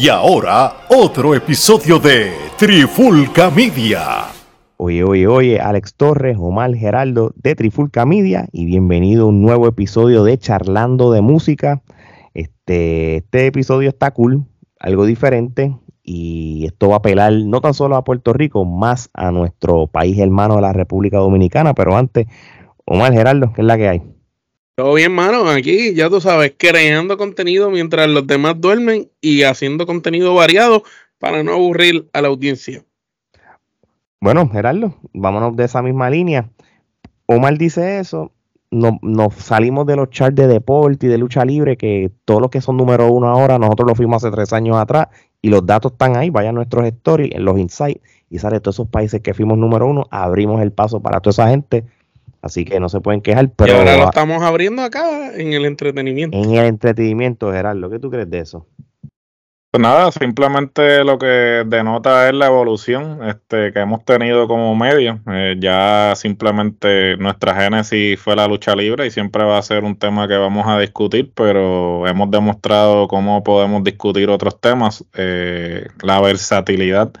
Y ahora, otro episodio de Trifulca Media. Oye, oye, oye, Alex Torres, Omar Geraldo de Trifulca Media y bienvenido a un nuevo episodio de Charlando de Música. Este, este episodio está cool, algo diferente y esto va a apelar no tan solo a Puerto Rico, más a nuestro país hermano de la República Dominicana. Pero antes, Omar Geraldo, ¿qué es la que hay? Todo bien, mano. Aquí, ya tú sabes, creando contenido mientras los demás duermen y haciendo contenido variado para no aburrir a la audiencia. Bueno, Gerardo, vámonos de esa misma línea. Omar dice eso, nos, nos salimos de los charts de deporte y de lucha libre, que todos los que son número uno ahora, nosotros lo fuimos hace tres años atrás, y los datos están ahí, vayan nuestros stories, en los insights, y sale todos esos países que fuimos número uno, abrimos el paso para toda esa gente Así que no se pueden quejar. Pero y ahora lo estamos abriendo acá en el entretenimiento. En el entretenimiento, Gerardo, ¿qué tú crees de eso? Pues nada, simplemente lo que denota es la evolución este, que hemos tenido como medio. Eh, ya simplemente nuestra génesis fue la lucha libre y siempre va a ser un tema que vamos a discutir, pero hemos demostrado cómo podemos discutir otros temas, eh, la versatilidad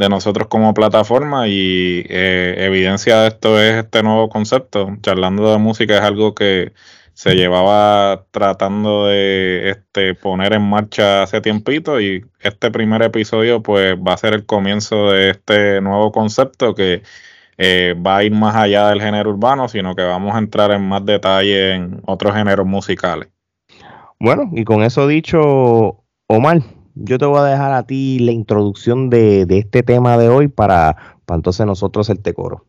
de nosotros como plataforma y eh, evidencia de esto es este nuevo concepto. Charlando de música es algo que se llevaba tratando de este, poner en marcha hace tiempito y este primer episodio pues va a ser el comienzo de este nuevo concepto que eh, va a ir más allá del género urbano, sino que vamos a entrar en más detalle en otros géneros musicales. Bueno, y con eso dicho, Omar, yo te voy a dejar a ti la introducción de, este tema de hoy para, para entonces nosotros el tecoro.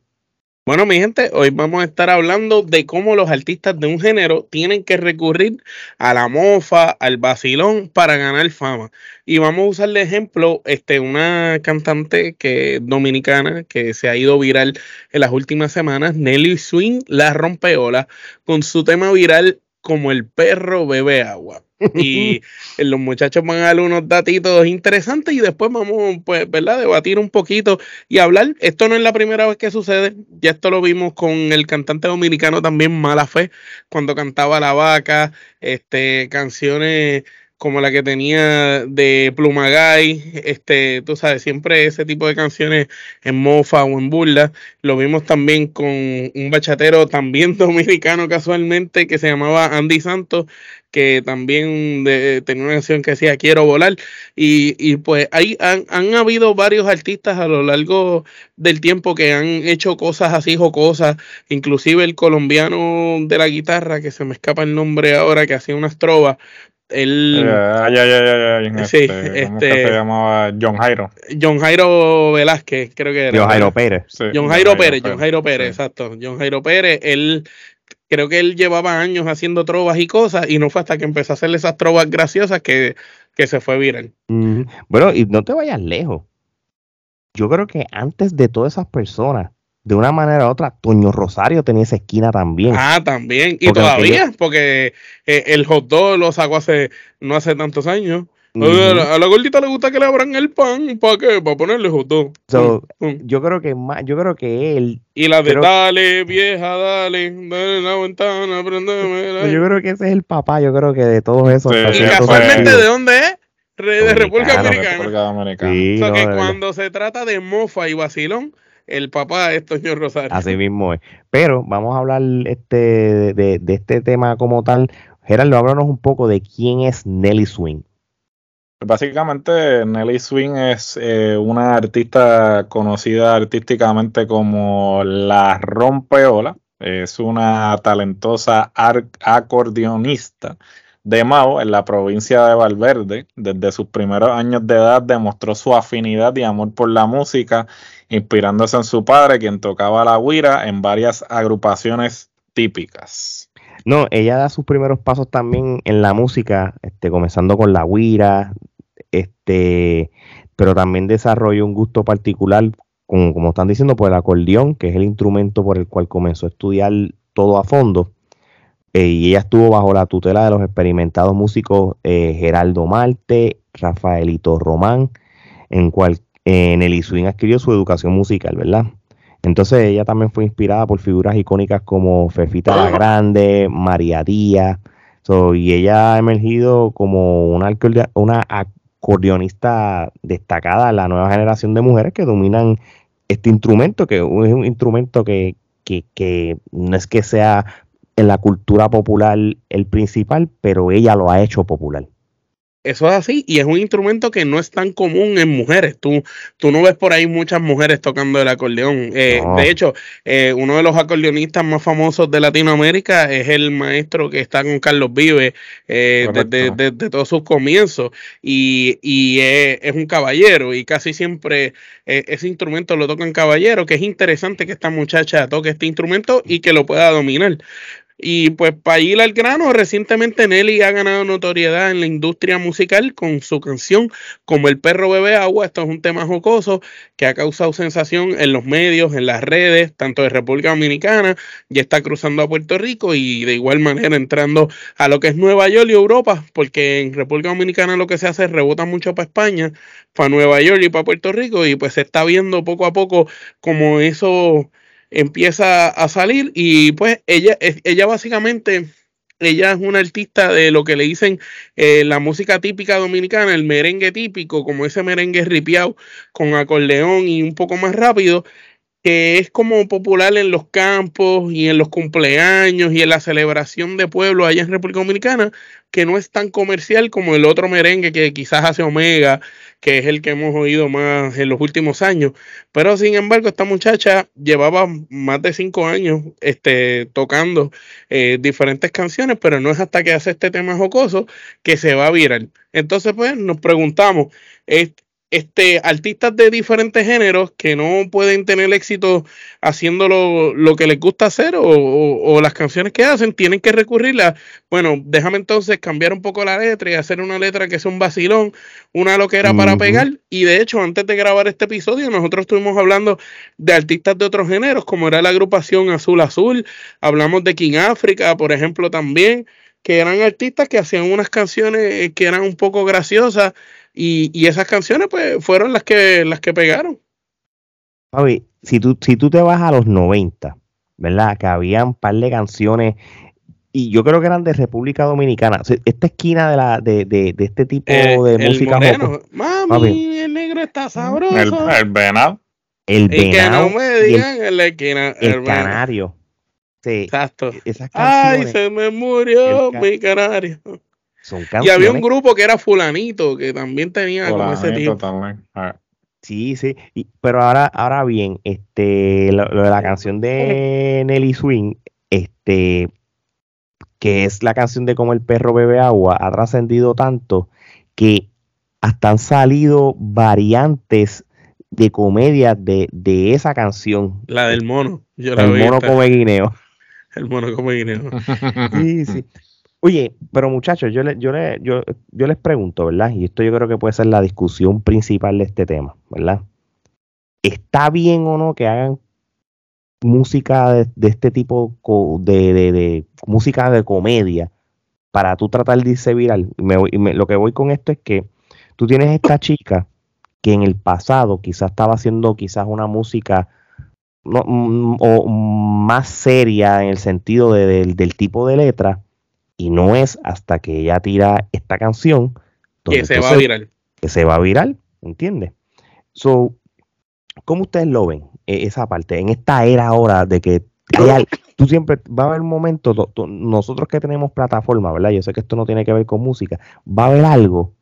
Bueno, mi gente, hoy vamos a estar hablando de cómo los artistas de un género tienen que recurrir a la mofa, al vacilón para ganar fama. Y vamos a usar de ejemplo este, una cantante que dominicana que se ha ido viral en las últimas semanas, Nelly Swing, la rompeola, con su tema viral como el perro bebe agua. Y los muchachos van a dar unos datitos interesantes y después vamos, pues, ¿verdad? Debatir un poquito y hablar. Esto no es la primera vez que sucede. Ya esto lo vimos con el cantante dominicano también, Mala Fe, cuando cantaba La Vaca, este, canciones como la que tenía de Plumagay, este, tú sabes, siempre ese tipo de canciones en mofa o en burla. Lo vimos también con un bachatero también dominicano casualmente que se llamaba Andy Santos, que también tenía una canción que decía Quiero volar. Y, y pues ahí han, han, habido varios artistas a lo largo del tiempo que han hecho cosas así jocosas, inclusive el colombiano de la guitarra, que se me escapa el nombre ahora, que hacía unas trovas, él. Ay, ay, ay, sí, este, este, se llamaba John Jairo. John Jairo Velázquez, creo que era. John Jairo Pérez. John, Jairo, Pérez, John Jairo Pérez, exacto. John Jairo Pérez, él. Creo que él llevaba años haciendo trovas y cosas, y no fue hasta que empezó a hacerle esas trovas graciosas que, que se fue viral. Bueno, y no te vayas lejos. Yo creo que antes de todas esas personas de una manera u otra, Toño Rosario tenía esa esquina también. Ah, también. Y todavía, porque eh, el hot dog lo sacó hace no hace tantos años. A, la, gordita le gusta que le abran el pan, ¿para qué? Para ponerle dog. Mm, mm. Yo creo que más, yo creo que él. Y la de dale, vieja, dale, dale la ventana, prendeme. Yo creo que ese es el papá, yo creo que de todos esos. y casualmente, ¿de dónde es? de República Americana. o sea que cuando se trata de mofa y vacilón, el papá es Toño Rosario. Así mismo es. Pero vamos a hablar este, de, este tema como tal. Gerardo, háblanos un poco de quién es Nelly Swing. Básicamente, Nelly Swing es eh, una artista conocida artísticamente como La Rompeola. Es una talentosa acordeonista de Mao en la provincia de Valverde. Desde sus primeros años de edad demostró su afinidad y amor por la música inspirándose en su padre, quien tocaba la guira en varias agrupaciones típicas. No, ella da sus primeros pasos también en la música, este, comenzando con la guira, este, pero también desarrolló un gusto particular, como, como están diciendo, por el acordeón, que es el instrumento por el cual comenzó a estudiar todo a fondo. Eh, y ella estuvo bajo la tutela de los experimentados músicos eh, Geraldo Marte, Rafaelito Román, en cual en el Swing adquirió su educación musical, ¿verdad? Entonces ella también fue inspirada por figuras icónicas como Fefita la Grande, María Díaz, y ella ha emergido como una, una acordeonistas destacadas, la nueva generación de mujeres que dominan este instrumento, que es un instrumento que, que no es que sea en la cultura popular el principal, pero ella lo ha hecho popular. Eso es así y es un instrumento que no es tan común en mujeres. Tú, tú no ves por ahí muchas mujeres tocando el acordeón. Eh, de hecho, eh, uno de los acordeonistas más famosos de Latinoamérica es el maestro que está con Carlos Vive eh, desde, todos sus comienzos y, y es, un caballero y casi siempre ese instrumento lo toca un caballero, que es interesante que esta muchacha toque este instrumento y que lo pueda dominar. Y pues para ir al grano, recientemente Nelly ha ganado notoriedad en la industria musical con su canción Como el perro bebe agua. Esto es un tema jocoso que ha causado sensación en los medios, en las redes, tanto de República Dominicana, ya está cruzando a Puerto Rico y de igual manera entrando a lo que es Nueva York y Europa, porque en República Dominicana lo que se hace es rebota mucho para España, para Nueva York y para Puerto Rico y pues se está viendo poco a poco como eso empieza a salir y pues ella, ella básicamente, ella es una artista de lo que le dicen eh, la música típica dominicana, el merengue típico, como ese merengue ripiado con acordeón y un poco más rápido, que es como popular en los campos y en los cumpleaños y en la celebración de pueblo allá en República Dominicana, que no es tan comercial como el otro merengue que quizás hace Omega, que es el que hemos oído más en los últimos años. Pero sin embargo, esta muchacha llevaba más de cinco años este, tocando eh, diferentes canciones, pero no es hasta que hace este tema jocoso que se va a viral. Entonces, pues nos preguntamos, este, artistas de diferentes géneros que no pueden tener éxito haciendo lo, que les gusta hacer o, las canciones que hacen, tienen que recurrir a, bueno, déjame entonces cambiar un poco la letra y hacer una letra que sea un vacilón, una lo que era para pegar. Y de hecho, antes de grabar este episodio, nosotros estuvimos hablando de artistas de otros géneros, como era la agrupación Azul Azul, hablamos de King Africa, por ejemplo, también que eran artistas que hacían unas canciones que eran un poco graciosas y, esas canciones, pues, fueron las que, las que pegaron. Fabi, si tú, si tú te vas a los 90, ¿verdad? Que había un par de canciones, y yo creo que eran de República Dominicana. esta esquina de la de, de, de este tipo eh, de música. Mami, el negro está sabroso. El, venado. El venado. que no me digan el, el, canario. Sí. Exacto. Ay, se me murió mi canario y había un grupo que era fulanito, que también tenía como ese tipo. Ah. Sí, sí, pero ahora, ahora bien, este, lo, de la canción de Nelly Swing, este, que es la canción de Como el perro bebe agua, ha trascendido tanto que hasta han salido variantes de comedia de, de esa canción. La del mono. el mono come guineo. El mono come guineo. sí, sí. Oye, pero muchachos, yo, le, yo, le, yo, yo les pregunto, ¿verdad? Y esto yo creo que puede ser la discusión principal de este tema, ¿verdad? ¿Está bien o no que hagan música de, este tipo de, de, música de comedia para tú tratar de irse viral? lo que voy con esto es que tú tienes esta chica que en el pasado quizás estaba haciendo quizás una música mm, o más seria en el sentido del tipo de letra y no es hasta que ella tira esta canción que se va a viral. Que se va a viral, ¿entiendes? So, ¿cómo ustedes lo ven? E, esa parte, en esta era ahora de que tú siempre va a haber un momento, nosotros que tenemos plataforma, ¿verdad? Yo sé que esto no tiene que ver con música, va a haber algo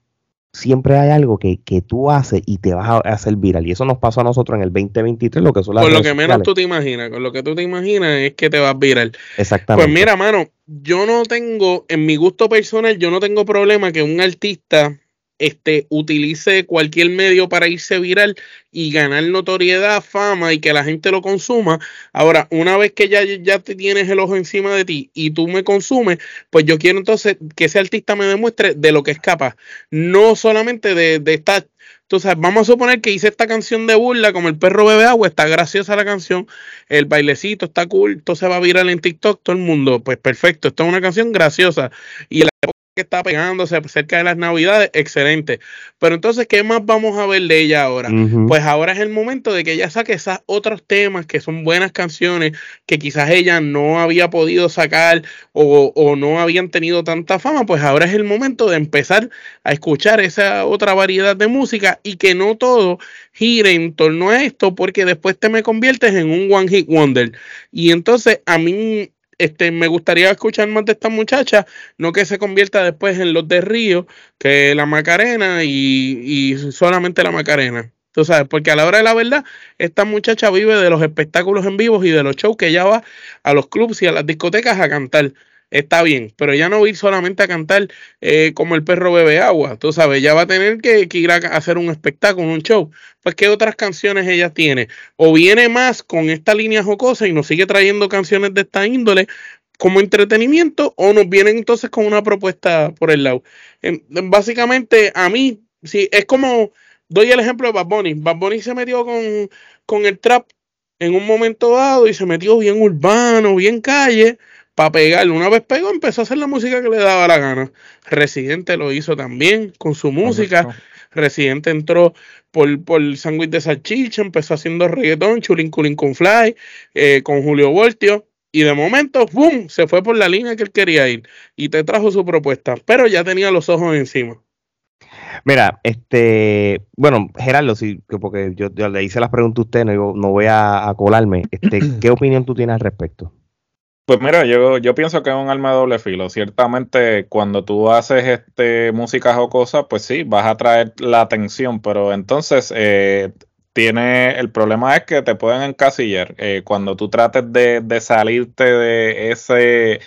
siempre hay algo que, que, tú haces y te vas a hacer viral. Y eso nos pasó a nosotros en el 2023, lo que son las Con lo que menos tú te imaginas, con lo que tú te imaginas es que te vas viral. Exactamente. Pues mira, mano, yo no tengo, en mi gusto personal, yo no tengo problema que un artista este, utilice cualquier medio para irse viral y ganar notoriedad, fama y que la gente lo consuma. Ahora, una vez que ya, ya te tienes el ojo encima de ti y tú me consumes, pues yo quiero entonces que ese artista me demuestre de lo que es capaz. No solamente de, de estar entonces, vamos a suponer que hice esta canción de burla, como el perro bebe agua, está graciosa la canción, el bailecito está cool, entonces va a viral en TikTok, todo el mundo, pues perfecto, esta es una canción graciosa. Y la que está pegándose cerca de las navidades, excelente. Pero entonces, ¿qué más vamos a ver de ella ahora? Pues ahora es el momento de que ella saque esos otros temas que son buenas canciones que quizás ella no había podido sacar o, o no habían tenido tanta fama, pues ahora es el momento de empezar a escuchar esa otra variedad de música y que no todo gire en torno a esto porque después te me conviertes en un one hit wonder. Y entonces a mí este, me gustaría escuchar más de esta muchacha, no que se convierta después en los de Río, que la Macarena y, solamente la Macarena. Tú sabes, porque a la hora de la verdad, esta muchacha vive de los espectáculos en vivos y de los shows que ella va a los clubs y a las discotecas a cantar está bien, pero ya no va ir solamente a cantar eh, como el perro bebe agua, tú sabes, ya va a tener que, ir a hacer un espectáculo, un show. Pues, ¿qué otras canciones ella tiene? O viene más con esta línea jocosa y nos sigue trayendo canciones de esta índole como entretenimiento, o nos vienen entonces con una propuesta por el lado. básicamente, a mí, sí, es como, doy el ejemplo de Bad Bunny. Bad Bunny se metió con, con el trap en un momento dado y se metió bien urbano, bien calle para pegarle. Una vez pegó, empezó a hacer la música que le daba la gana. Residente lo hizo también con su música. Residente entró por, por el sándwich de salchicha, empezó haciendo reggaetón, chulín culín con fly, eh, con Julio Voltio. Y de momento, ¡boom! Se fue por la línea que él quería ir. Y te trajo su propuesta. Pero ya tenía los ojos encima. Mira, este, bueno, Gerardo, sí, porque yo, le hice las preguntas a usted, no, no voy a, a colarme. Este, ¿Qué opinión tú tienes al respecto? Pues mira, yo, yo pienso que es un arma de doble filo. Ciertamente, cuando tú haces este música o cosas, pues sí, vas a traer la atención, pero entonces eh, tiene el problema es que te pueden encasillar. Eh, cuando tú trates de, de, salirte de ese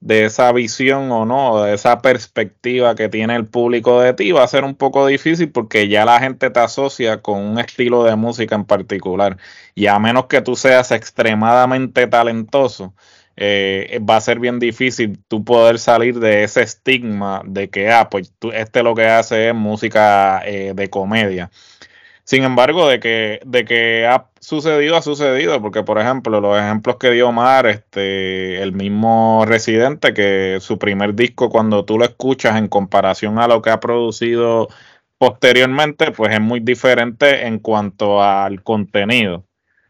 de esa visión o no, de esa perspectiva que tiene el público de ti, va a ser un poco difícil porque ya la gente te asocia con un estilo de música en particular. Y a menos que tú seas extremadamente talentoso, eh, va a ser bien difícil tú poder salir de ese estigma de que, ah, pues este lo que hace es música eh, de comedia. Sin embargo, de que, de que ha sucedido, ha sucedido, porque por ejemplo, los ejemplos que dio Omar, este, el mismo Residente, que su primer disco, cuando tú lo escuchas en comparación a lo que ha producido posteriormente, pues es muy diferente en cuanto al contenido.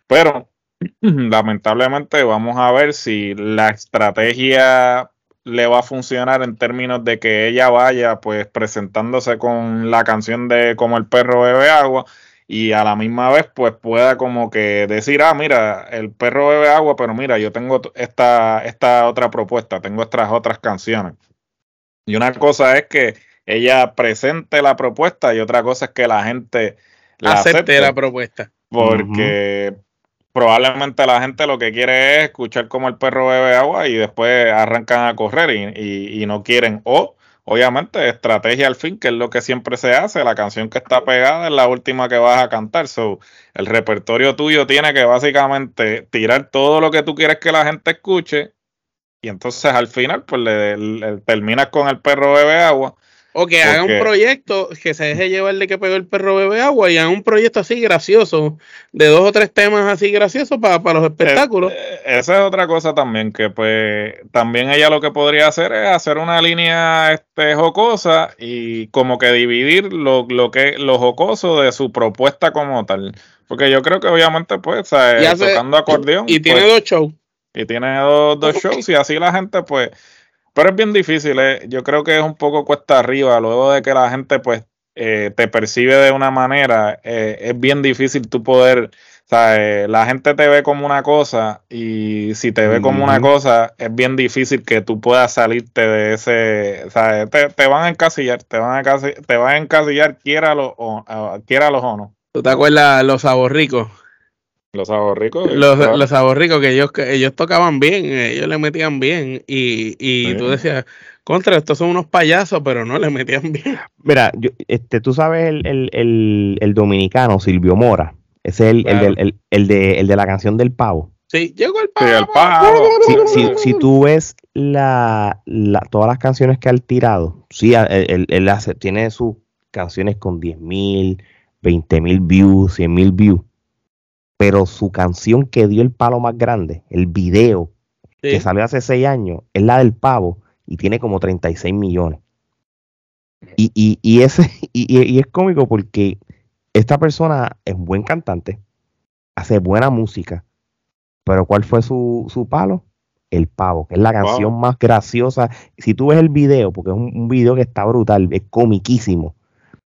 Pero lamentablemente vamos a ver si la estrategia le va a funcionar en términos de que ella vaya pues presentándose con la canción de como el perro bebe agua y a la misma vez pues pueda como que decir, ah, mira, el perro bebe agua, pero mira, yo tengo esta, esta otra propuesta, tengo estas otras canciones. Y una cosa es que ella presente la propuesta y otra cosa es que la gente la acepte, la propuesta. Porque probablemente la gente lo que quiere es escuchar como el perro bebe agua y después arrancan a correr y, no quieren. O, obviamente, estrategia al fin, que es lo que siempre se hace. La canción que está pegada es la última que vas a cantar. So, el repertorio tuyo tiene que básicamente tirar todo lo que tú quieres que la gente escuche. Y entonces al final, pues le terminas con el perro bebe agua o que haga un proyecto que se deje llevar de que pegó el perro bebe agua y haga un proyecto así gracioso, de dos o tres temas así graciosos para, los espectáculos. Eh, esa es otra cosa también, que pues también ella lo que podría hacer es hacer una línea este, jocosa y como que dividir lo, lo que lo jocoso de su propuesta como tal. Porque yo creo que obviamente pues tocando acordeón. Y, tiene pues, dos shows. Y tiene dos, dos shows y así la gente pues pero es bien difícil, eh. yo creo que es un poco cuesta arriba, luego de que la gente pues eh, te percibe de una manera, eh, es bien difícil tú poder, o sea, la gente te ve como una cosa y si te ve como una cosa, es bien difícil que tú puedas salirte de ese, o sea, te, van a encasillar, te van a, te van a encasillar, quiera o, quiera o no. ¿Tú te acuerdas los saborricos? Los aborricos. Los, los que ellos, ellos tocaban bien, ellos le metían bien. Y, y tú decías, contra, estos son unos payasos, pero no le metían bien. Mira, yo, este, tú sabes el, el, el, dominicano Silvio Mora. Ese es el, el, el, de, el de la canción del pavo. Sí, llegó el pavo. Si, tú ves la, la, todas las canciones que ha tirado, sí, él, él hace, tiene sus canciones con 10 mil, 20 mil views, 100 mil views pero su canción que dio el palo más grande, el video que salió hace seis años, es la del pavo y tiene como 36 millones. Y, y, y ese, y, y es cómico porque esta persona es un buen cantante, hace buena música, pero ¿cuál fue su, su palo? El pavo, que es la canción más graciosa. Si tú ves el video, porque es un, un video que está brutal, es comiquísimo.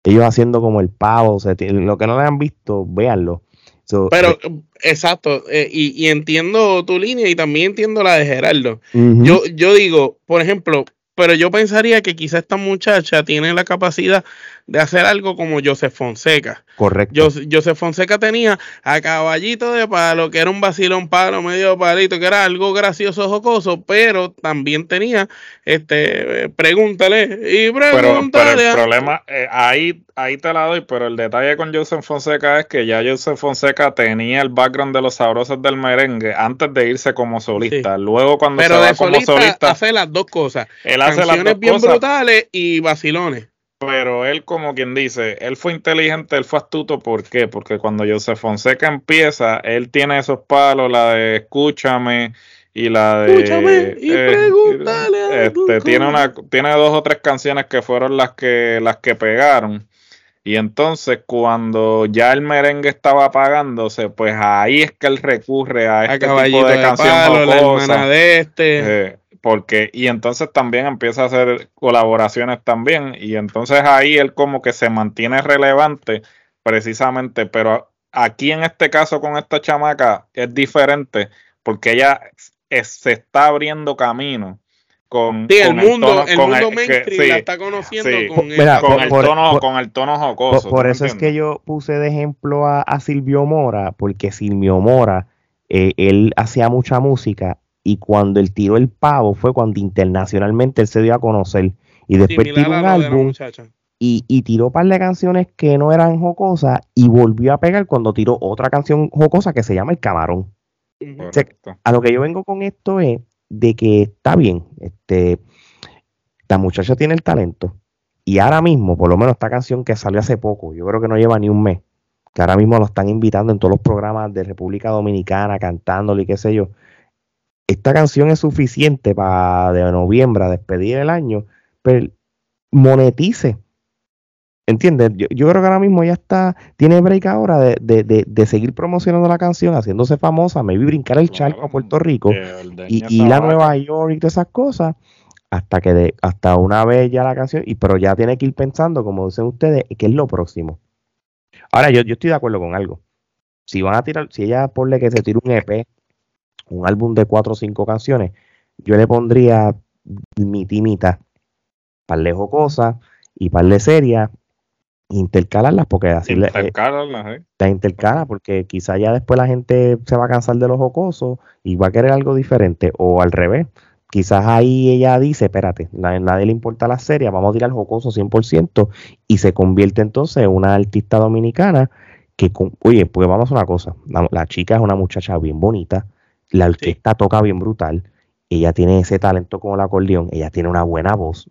Ellos haciendo como el pavo, o sea, lo que no le han visto, véanlo. So, Pero, eh, exacto, eh, y, y entiendo tu línea y también entiendo la de Gerardo. Yo, yo digo, por ejemplo, pero yo pensaría que quizá esta muchacha tiene la capacidad de hacer algo como Joseph Fonseca. correcto. Yo, Joseph Fonseca tenía a caballito de palo, que era un vacilón palo, medio palito, que era algo gracioso, jocoso, pero también tenía, este, pregúntale y Pero, pero pregúntale. el problema, eh, ahí, ahí te la doy, pero el detalle con Joseph Fonseca es que ya Joseph Fonseca tenía el background de los sabrosos del merengue antes de irse como solista. Luego cuando pero se va de como solista, solista, hace las dos cosas. él hace las Canciones dos bien cosas, brutales y vacilones. Pero él como quien dice, él fue inteligente, él fue astuto, ¿por qué? Porque cuando Joseph Fonseca empieza, él tiene esos palos, la de escúchame y la de Escúchame y pregúntale a tu este, tiene una tiene dos o tres canciones que fueron las que las que pegaron y entonces cuando ya el merengue estaba apagándose pues ahí es que él recurre a este tipo de de canción palo, la hermana de este. eh, porque y entonces también empieza a hacer colaboraciones también y entonces ahí él como que se mantiene relevante precisamente pero aquí en este caso con esta chamaca es diferente porque ella es- se está abriendo camino con, Sí, el mundo, tono- el con mundo que- mainstream sí, la está conociendo sí. con Mira, esta- con el por- tono por- con el tono jocoso por ¿tú me eso es que yo puse de ejemplo a, a Silvio Mora, porque Silvio Mora, eh, él hacía mucha música y cuando él tiró el pavo fue cuando internacionalmente él se dio a conocer y después similar tiró un álbum y, y tiró un par de canciones que no eran jocosas y volvió a pegar cuando tiró otra canción jocosa que se llama El Camarón. A lo que yo vengo con esto es de que está bien, este, la muchacha tiene el talento y ahora mismo, por lo menos esta canción que salió hace poco, yo creo que no lleva ni un mes, que ahora mismo lo están invitando en todos los programas de República Dominicana, cantándolo y qué sé yo. Esta canción es suficiente para de noviembre a despedir el año, pero monetice. ¿Entiendes? Yo, yo creo que ahora mismo ya está, tiene break ahora de, de, de, de seguir promocionando la canción, haciéndose famosa, maybe brincar el charco a Puerto Rico y, y ir a. Nueva York y todas esas cosas, hasta que de, hasta una vez ya la canción, y pero ya tiene que ir pensando, como dicen ustedes, qué es lo próximo. Ahora, yo, yo estoy de acuerdo con algo. Si van a tirar, si ella ponle que se tire un EP, un álbum de cuatro o cinco canciones, yo le pondría mi timita, par de cosas y par de serias, intercalarlas, porque así le, eh, Intercálalas, ¿eh? intercala, porque quizá ya después la gente se va a cansar de los jocosos y va a querer algo diferente, o al revés. Quizás ahí ella dice, espérate, a nadie le importa la serie, vamos a tirar jocoso 100% y se convierte entonces en una artista dominicana que, con- oye, pues vamos a una cosa, la, la chica es una muchacha bien bonita, la orquesta toca bien brutal, ella tiene ese talento como el acordeón, ella tiene una buena voz,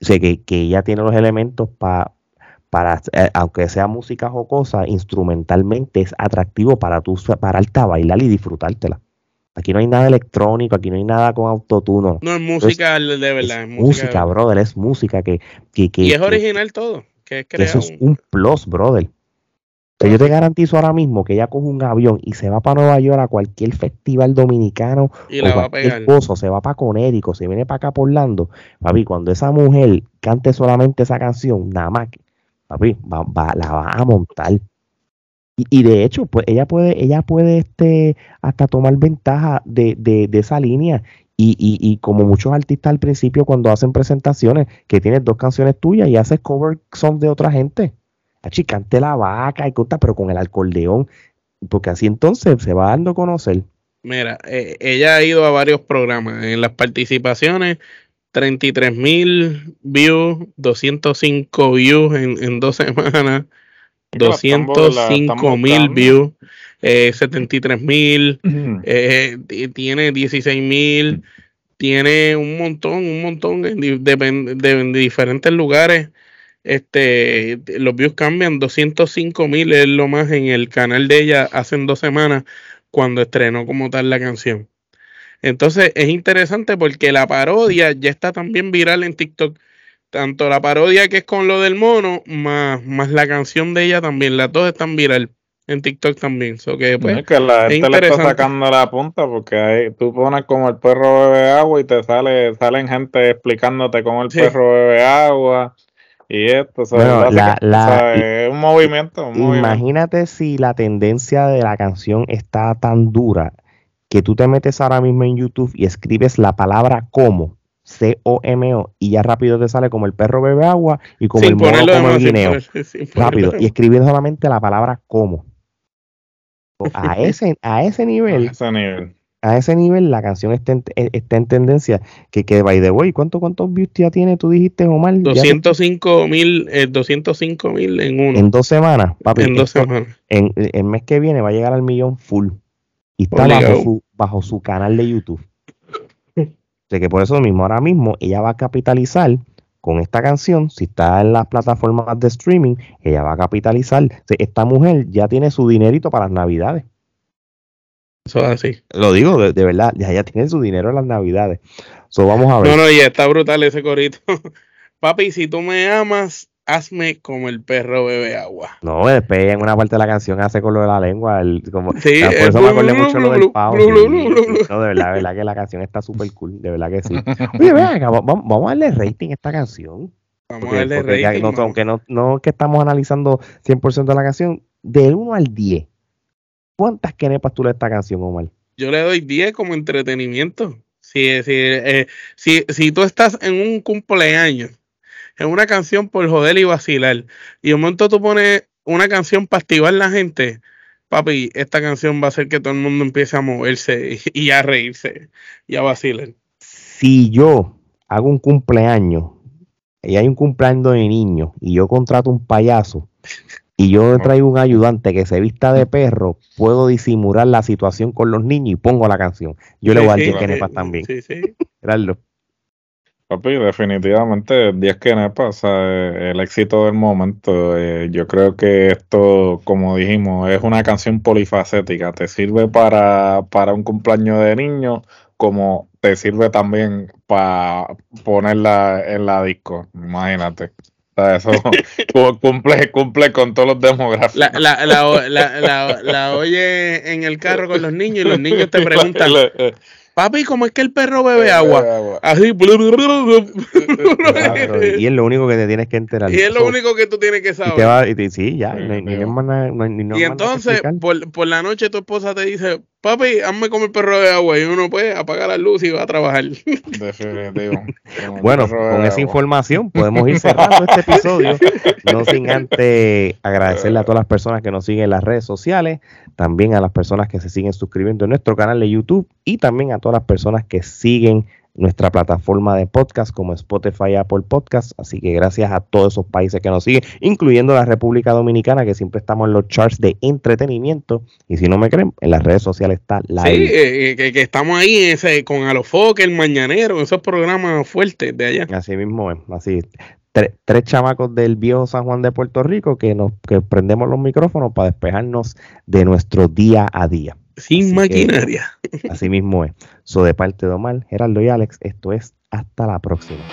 o sea, que, que ella tiene los elementos pa- para, eh, aunque sea música jocosa, instrumentalmente es atractivo para tú pararte a bailar y disfrutártela. Aquí no hay nada electrónico, aquí no hay nada con autotuno. No es música de verdad, es música, brother, es música que... que, que- Y es que- original todo, que es eso es un plus, brother. Yo te garantizo ahora mismo que ella coge un avión y se va para Nueva York a cualquier festival dominicano y o la va a cualquier pegar. cosa, se va para Conérico, se viene para acá por Orlando, papi, cuando esa mujer cante solamente esa canción, nada más, papi, va- va- la va a montar. Y, y de hecho, pues ella puede, ella puede este, hasta tomar ventaja de, de, de esa línea. Y, y, y como muchos artistas al principio cuando hacen presentaciones, que tienes dos canciones tuyas y haces cover son de otra gente. Achi, cante la vaca y cosas, pero con el acordeón, porque así entonces se va dando a conocer. Mira, eh, ella ha ido a varios programas. En las participaciones, 33 mil views, 205 views en, en dos semanas, La están bo- la están 205 mil views, eh, 73 mil, eh, tiene 16 mil, tiene un montón, un montón de, en diferentes lugares. Este, los views cambian, 205 mil es lo más en el canal de ella hace dos semanas cuando estrenó como tal la canción. Entonces es interesante porque la parodia ya está también viral en TikTok. tanto la parodia que es con lo del mono, más, más la canción de ella también. Las dos están viral en TikTok también. So que, pues, es que la gente le está sacando la punta porque ahí tú pones como el perro bebe agua y te sale salen gente explicándote cómo el perro bebe agua y esto. es un movimiento. imagínate si la tendencia de la canción está tan dura que tú te metes ahora mismo en YouTube y escribes la palabra como. C-O-M-O, y ya rápido te sale como el perro bebe agua y como el mono come guineo. Rápido, y escribiendo solamente la palabra como. A ese, a ese nivel, a ese nivel, la canción está en, eh, está en tendencia. Que, que by the way, ¿cuánto, ¿cuántos views ya tiene? Tú dijiste, Omar. 205 mil, eh, 205 mil en uno. En dos semanas, papi. En dos semanas. En, el mes que viene va a llegar al millón full. Y está bajo su, bajo su canal de YouTube. de que por eso mismo, ahora mismo, ella va a capitalizar con esta canción, si está en las plataformas de streaming, ella va a capitalizar. Esta mujer ya tiene su dinerito para las navidades. Eso es así. Lo digo de, verdad, ya, tiene su dinero en las navidades. So, vamos a ver. No, no, y está brutal ese corito. Papi, si tú me amas, hazme como el perro bebe agua. No, después en una parte de la canción hace con lo de la lengua. El, como, sí, por eso me acordé mucho lo del pavo. no, de verdad, de verdad que la canción está súper cool, de verdad que sí. Oye, venga, vamos, vamos a darle rating a esta canción. Vamos a darle rating. no, aunque no, no que estamos analizando 100% de la canción, del 1 al 10, ¿cuántas kenepas tú le das a esta canción, Omar? Yo le doy 10 como entretenimiento. Si, si, eh, si, si tú estás en un cumpleaños es una canción por joder y vacilar. Y un momento tú pones una canción para activar la gente, papi, esta canción va a hacer que todo el mundo empiece a moverse y, a reírse y a vacilar. Si yo hago un cumpleaños y hay un cumpleaños de niño y yo contrato un payaso y yo traigo un ayudante que se vista de perro, puedo disimular la situación con los niños y pongo la canción. Yo le voy a decir que nepas también. Sí, sí. Papi, definitivamente 10 que nepa, o sea, el éxito del momento. Eh, yo creo que esto, como dijimos, es una canción polifacética. Te sirve para, para un cumpleaños de niño, como te sirve también para ponerla en la disco. Imagínate. Sea, eso cumple, cumple con todos los demográficos. La, la, la, la, la, oye en el carro con los niños y los niños te preguntan. Eh, Papi, ¿cómo es que el perro bebe agua? Así. y es lo único que te tienes que enterar. Y es lo único que tú tienes que saber. Y sí, ya. y entonces, por, por la noche tu esposa te dice, papi, hazme como el perro de agua. Y uno puede apagar la luz y va a trabajar. Definitivo. bueno, con esa información podemos ir cerrando este episodio. No sin antes agradecerle a todas las personas que nos siguen en las redes sociales, también a las personas que se siguen suscribiendo en nuestro canal de YouTube y también a todas las personas que siguen nuestra plataforma de podcast como Spotify Apple Podcast. Así que gracias a todos esos países que nos siguen, incluyendo la República Dominicana, que siempre estamos en los charts de entretenimiento. Y si no me creen, en las redes sociales está la. Sí, eh, eh, que, estamos ahí ese, con Alofoque, el Mañanero, esos programas fuertes de allá. Así mismo es, así tres chamacos del viejo San Juan de Puerto Rico que nos que prendemos los micrófonos para despejarnos de nuestro día a día. Sin maquinaria. así mismo es. So de parte de Omar, Geraldo y Alex, esto es hasta la próxima.